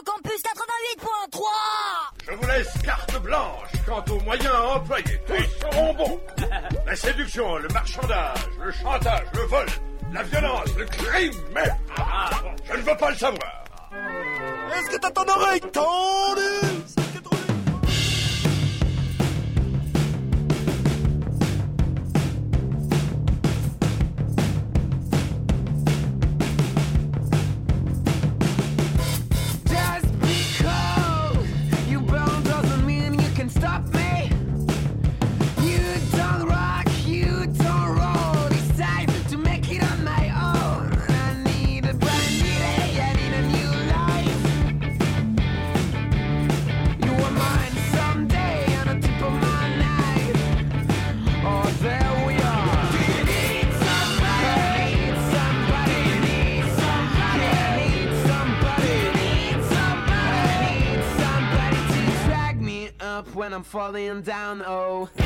Campus 88.3 Je vous laisse carte blanche quant aux moyens employés. Tous seront bons. La séduction, le marchandage, le chantage, le vol, la violence, le crime Mais ah, ah, Je ne veux pas le savoir. Est-ce que t'as ton oreille tendue? I'm falling down, oh.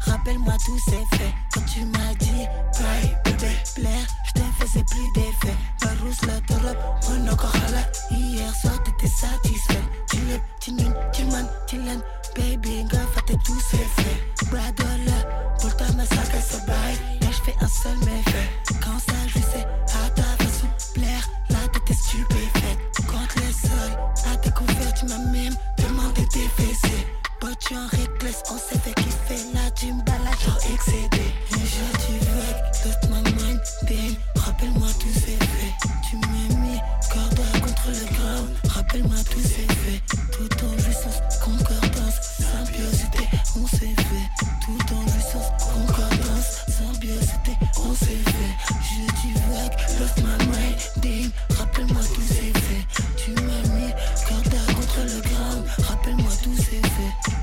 Rappelle-moi tous ces faits. Quand tu m'as dit, bye, bébé, plaire, je te faisais plus d'effet. Parousse la torob, mon okohala. Hier soir, t'étais satisfait. Tu l'es, tu tu man, tu l'aines. Baby, gars, fais tous ces faits. Bradola, pour ta massacre, c'est bye. Là, je fais un seul méfait. Quand ça jouissait, à ta façon, plaire, là, t'étais stupéfaite. Quand le sol a découvert, tu m'as même demandé tes fessées. But tu en reckless, on s'est fait kiffer Là tu me balades genre excédé Un jour tu veux, lost my mind Damn, rappelle-moi tous ces faits Tu m'as mis corde contre le ground Rappelle-moi tous ces faits Tout en jouissance, concordance Symbiosité, on s'est fait. Tout en jouissance, concordance Symbiosité, on s'est fait. Je dis vague, lost my mind Damn, rappelle-moi tous ces faits Tu m'as mis corde contre le ground Rappelle-moi tous ces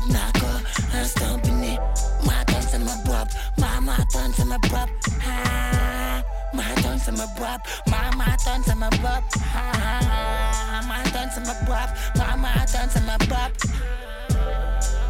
nopp naa ko instant bi ni ma tooñ sama bopp ma ma tooñ sama bopp ah, ma tooñ sama bopp ma ma tooñ sama bopp ah, ma tooñ sama bopp ma ma tooñ sama bopp Un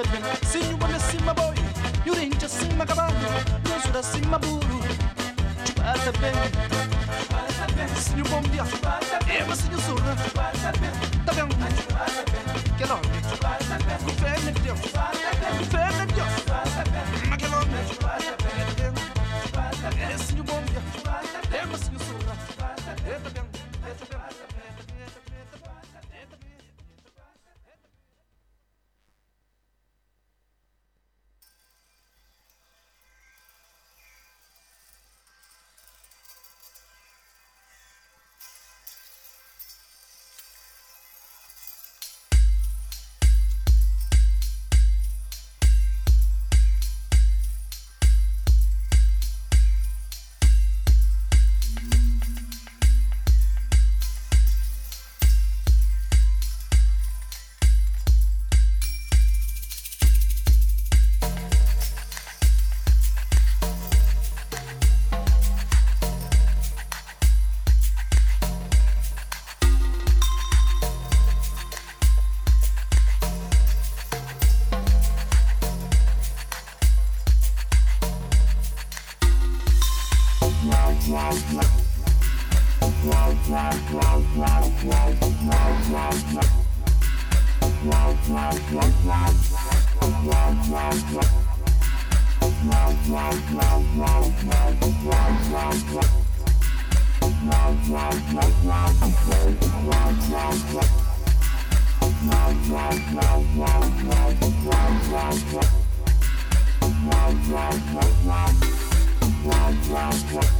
Mr. Bean. Sing you wanna sing my boy, you didn't just sing my cabana, you should have sing my boo. Chupata bem, sing you bom dia, eu sing you sura, tá bem, que longe, com fé no Deus, com fé no Deus, mas que longe, sing you bom dia, eu sing you sura, tá bem. Wow, wow, wow.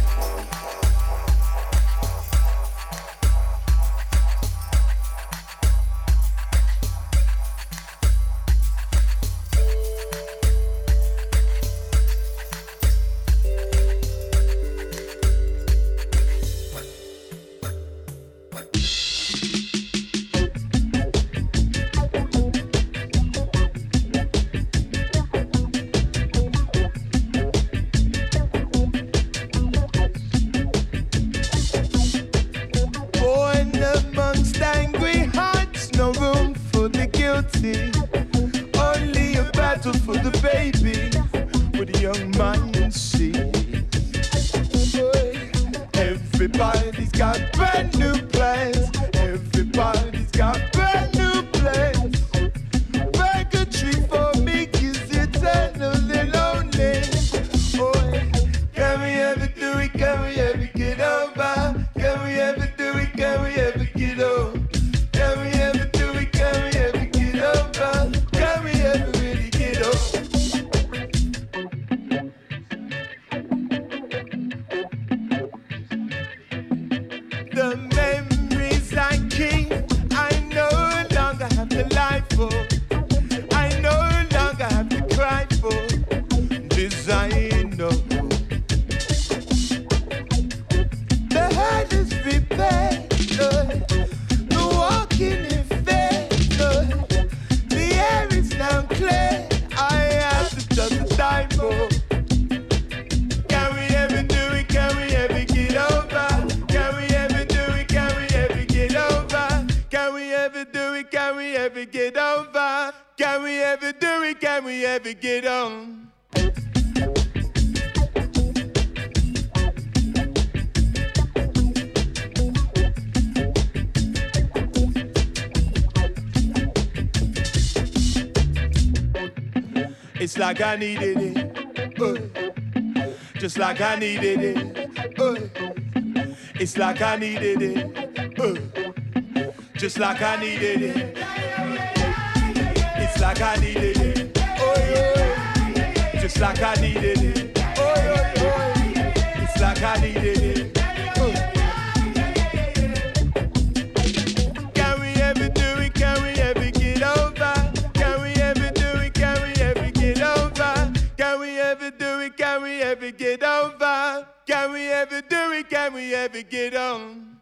I needed it. Uh, just like I needed it. Uh, it's like I needed it. Uh, just like I needed it. It's like I needed it. Oh. Just like I needed it. Oh. It's like I needed it. Do it? Can we ever get on?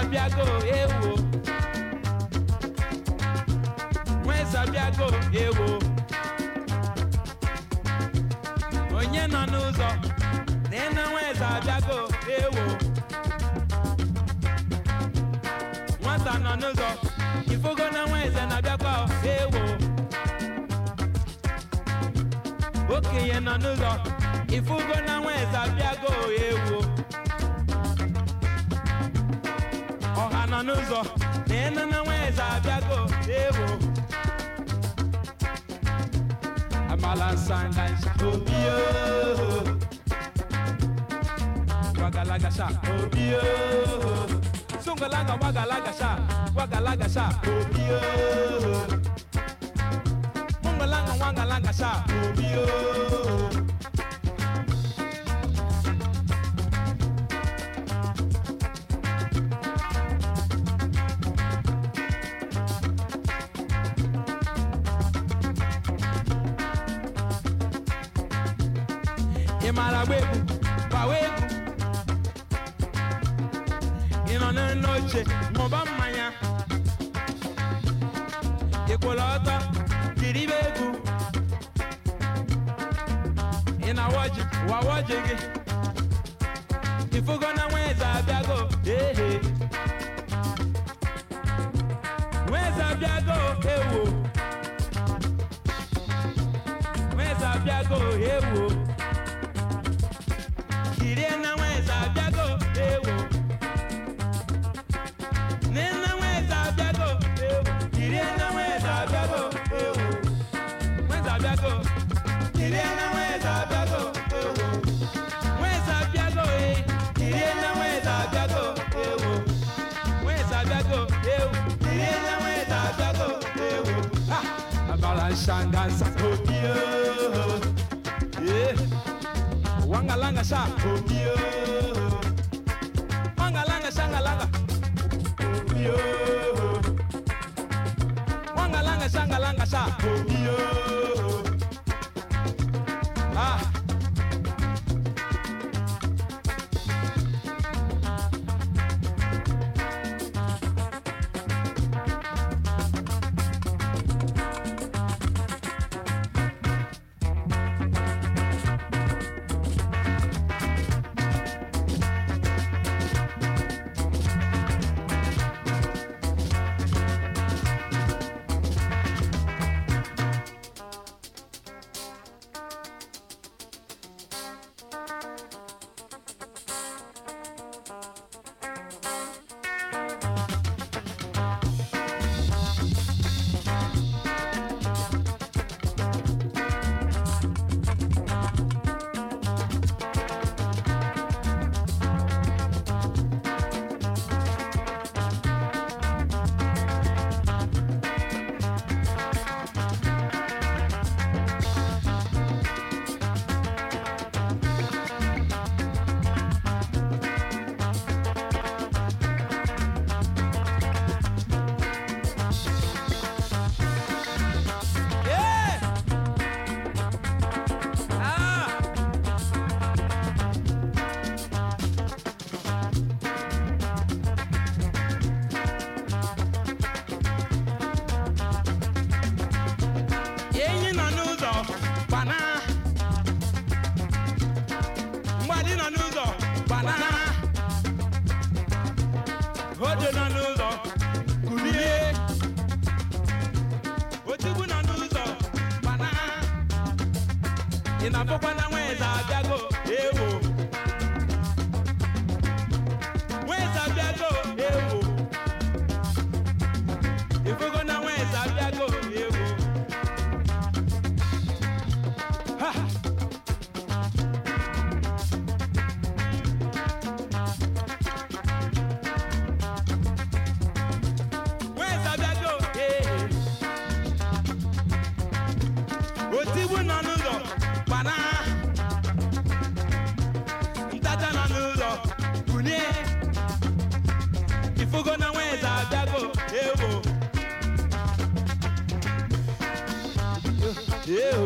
Sabiago, eh, oh. ewo. When Sabiago. Eh, wagalanga wagalaga sha wagalaga sha obi o mungalanga wangalanga sha obi o. If we're gonna Saco,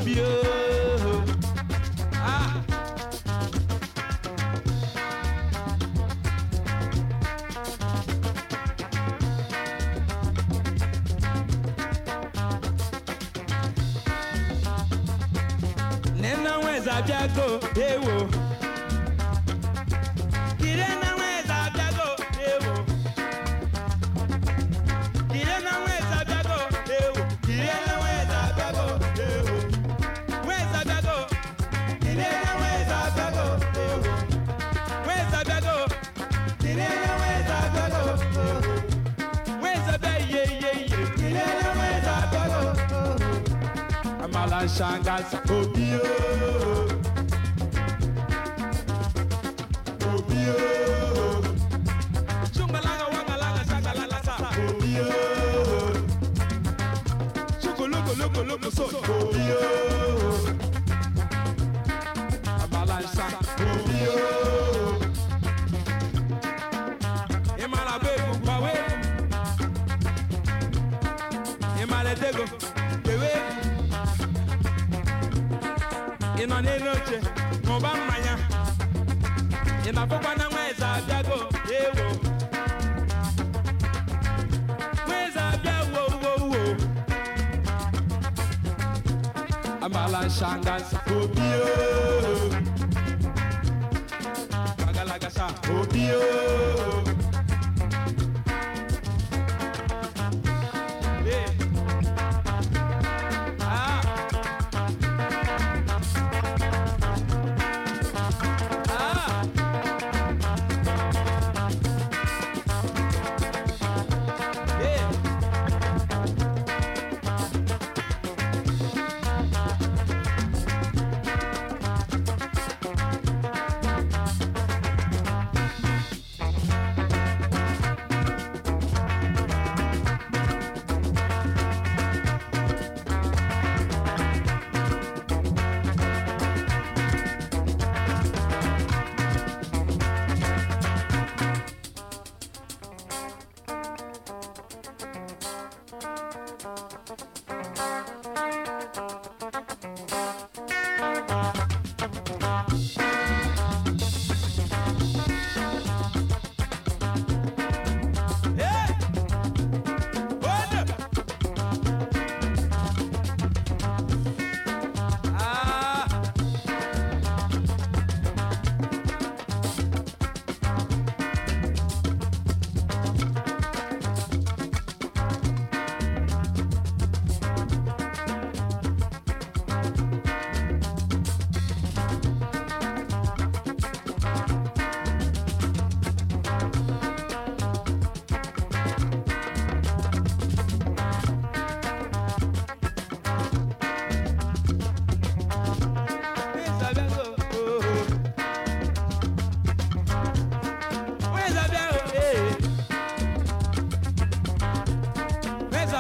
vieux. Ah. Nena weza biago, ewo. Hey, Cause who dance Obio Bagalagasha Obio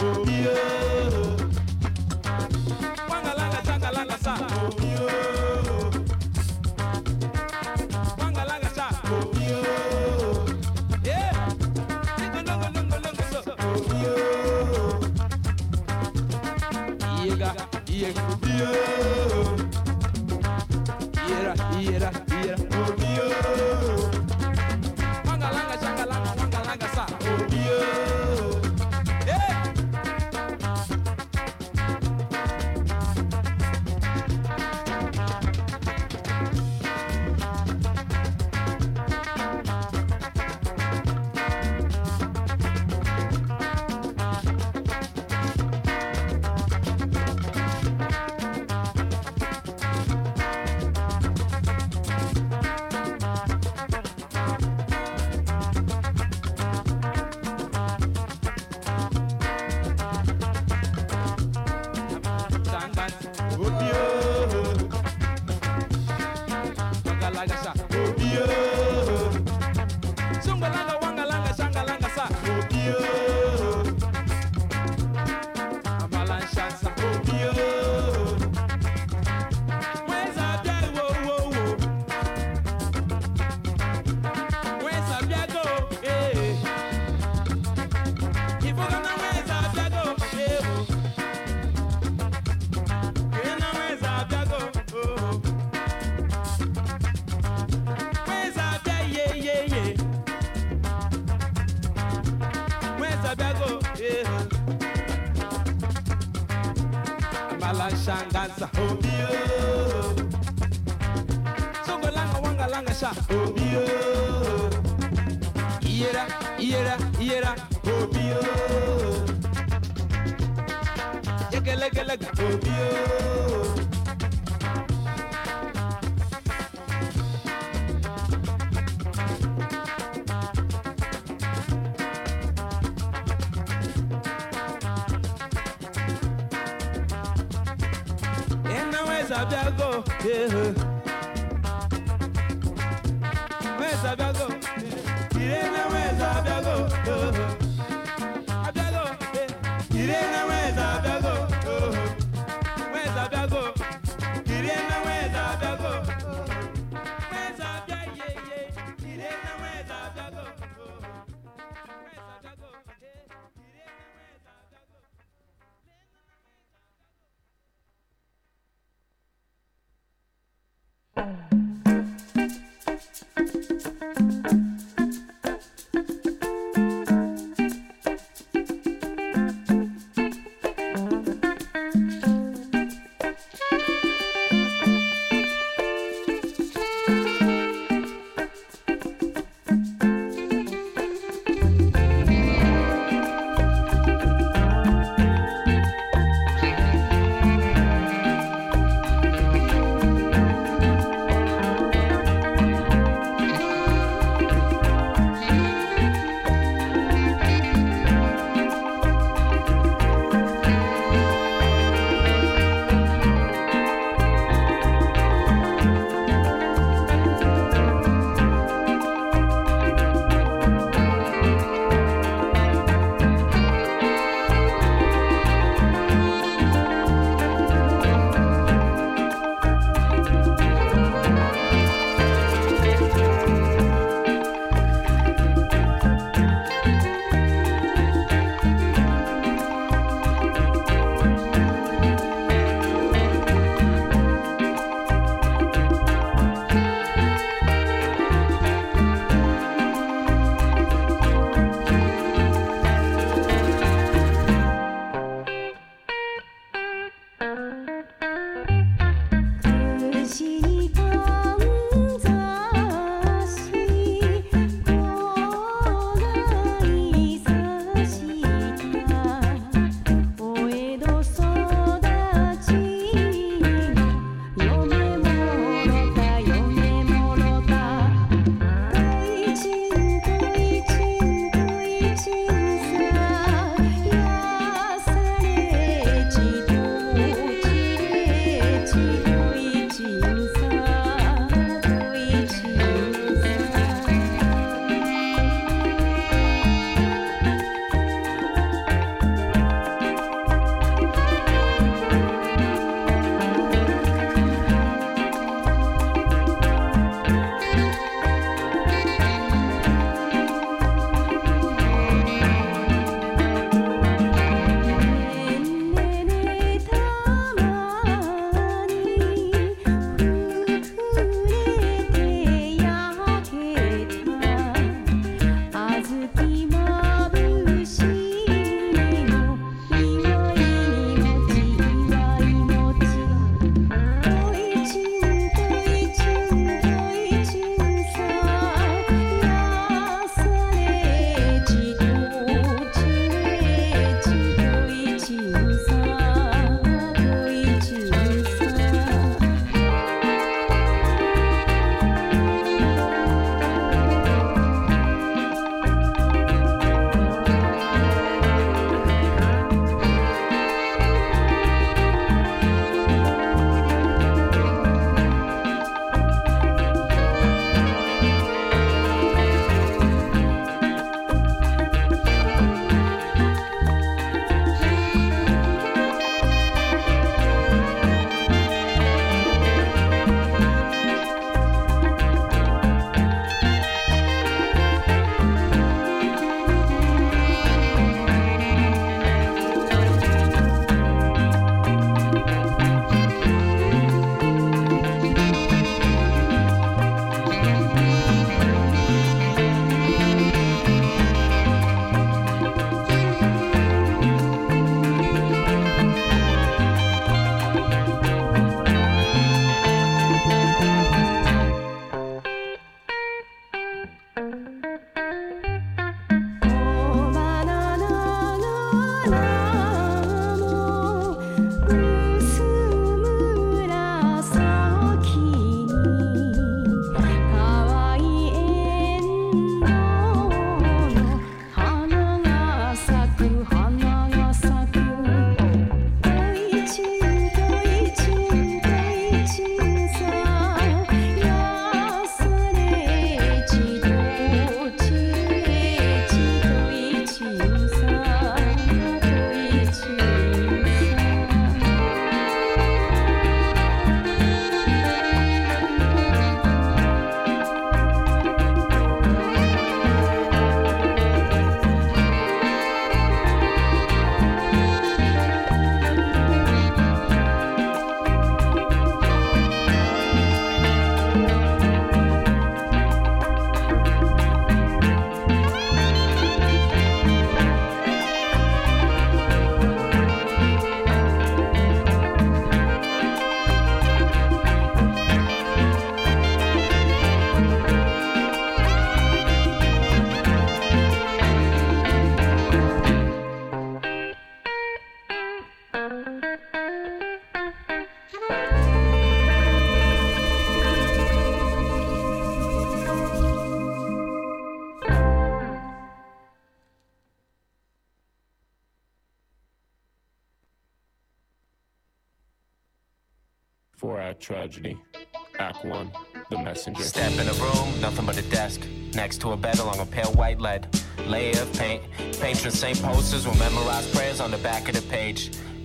Yeah. Yekele kele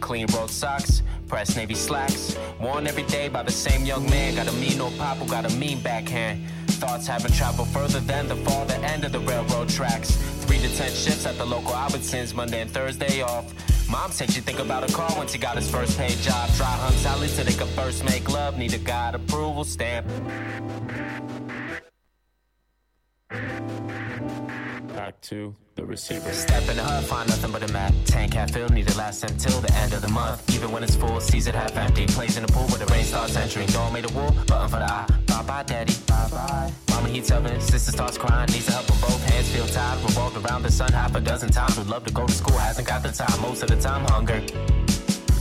Clean rolled socks, pressed navy slacks. Worn every day by the same young man. Got a mean old pop who got a mean backhand. Thoughts haven't traveled further than the farther end of the railroad tracks. Three to ten shifts at the local Albertsons, Monday and Thursday off. Mom said she'd think about a car once he got his first paid job. Dry hunt Sally so they could first make love. Need a God approval stamp. Two, the receiver. Step in the hut, find nothing but a map. Tank half filled, need to last until the end of the month. Even when it's full, sees it half empty. Plays in the pool where the rain starts entering. Door made a wall, button for the eye. Bye bye, daddy. Bye bye. Mama heats oven, sister starts crying. Needs help on both hands, feel tired. Revolved around the sun half a dozen times. Would love to go to school, hasn't got the time. Most of the time, hunger.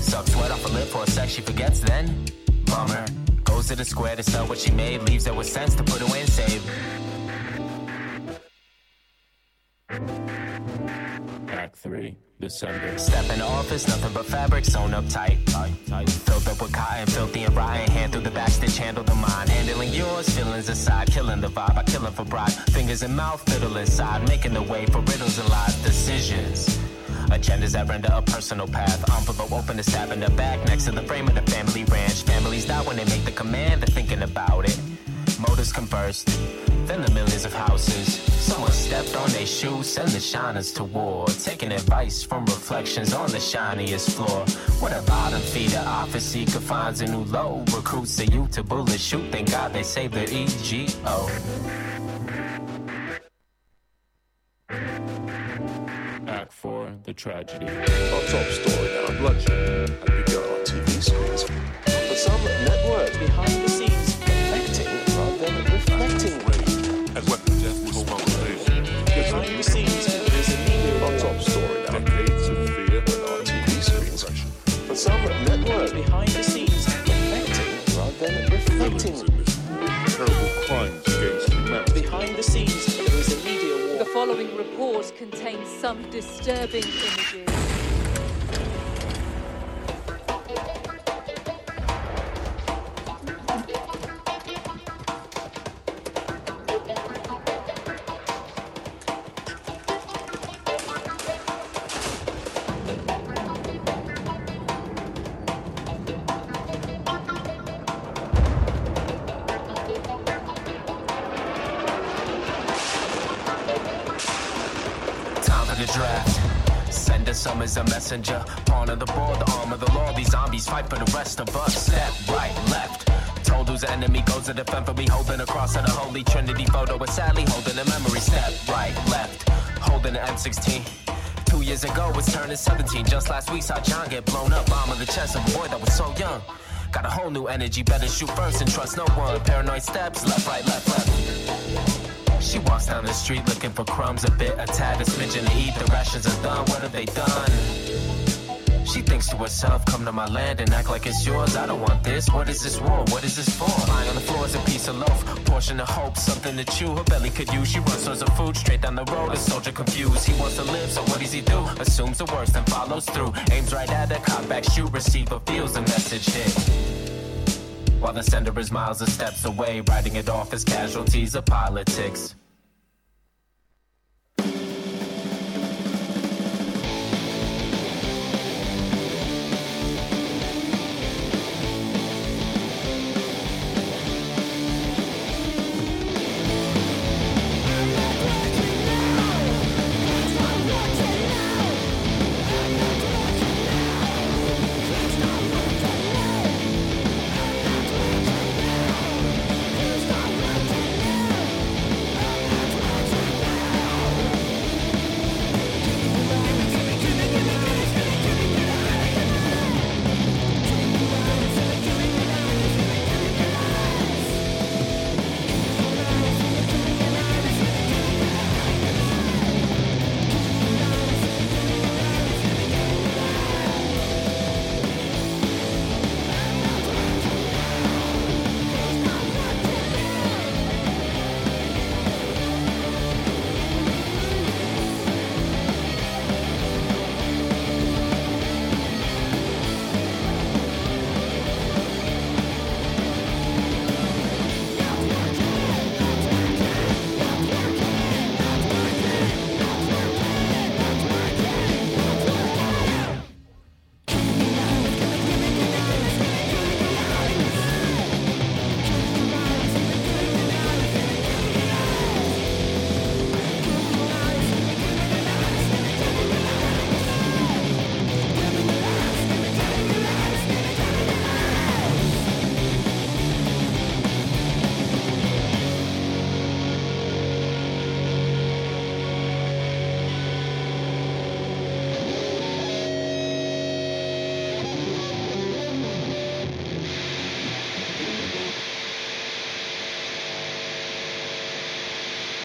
Suck sweat off a lip for a sec, she forgets then. Bummer. Goes to the square to sell what she made. Leaves her with sense to put away and save. Act three, December. Step in the office, nothing but fabric sewn up tight. Filled up with cotton, filthy and rotten. Hand through the back stitch, handle the mine. Handling yours, feelings aside, killing the vibe. I kill 'em for pride. Fingers in mouth, fiddle inside, making the way for riddles and lies, decisions. Agendas that render a personal path. Envelope open to stab in the back next to the frame of the family ranch. Families die when they make the command, they're thinking about it. Motives come first, then the millions of houses. Someone stepped on their shoes, send the shiners to war. Taking advice from reflections on the shiniest floor. What a bottom feeder office seeker finds a new low. Recruits the youth to bullet shoot, thank God they saved their EGO. Act four, the tragedy. Our top story now, bloodshed had begun on TV screens. But some networks behind the terrible crimes against humanity. Behind the scenes, there is a media war. The following report contains some disturbing images. Me. Holding a cross of the Holy Trinity photo with Sally. Holding a memory. Step right, left. Holding an M16. Two years ago, was turning 17. Just last week, saw John get blown up. Bomb in the chest of a boy that was so young. Got a whole new energy. Better shoot first and trust no one. Paranoid steps. Left, right, left, left. She walks down the street looking for crumbs, a bit, a tad, a smidgen to eat. The rations are done, what have they done? She thinks to herself, come to my land and act like it's yours. I don't want this. What is this war? What is this for? Lying on the floor is a piece of loaf. Portion of hope, something to chew. Her belly could use. She runs towards the food straight down the road. A soldier confused. He wants to live, so what does he do? Assumes the worst and follows through. Aims right at the cock back, shoot, receiver feels the message hit. While the sender is miles of steps away, writing it off as casualties of politics.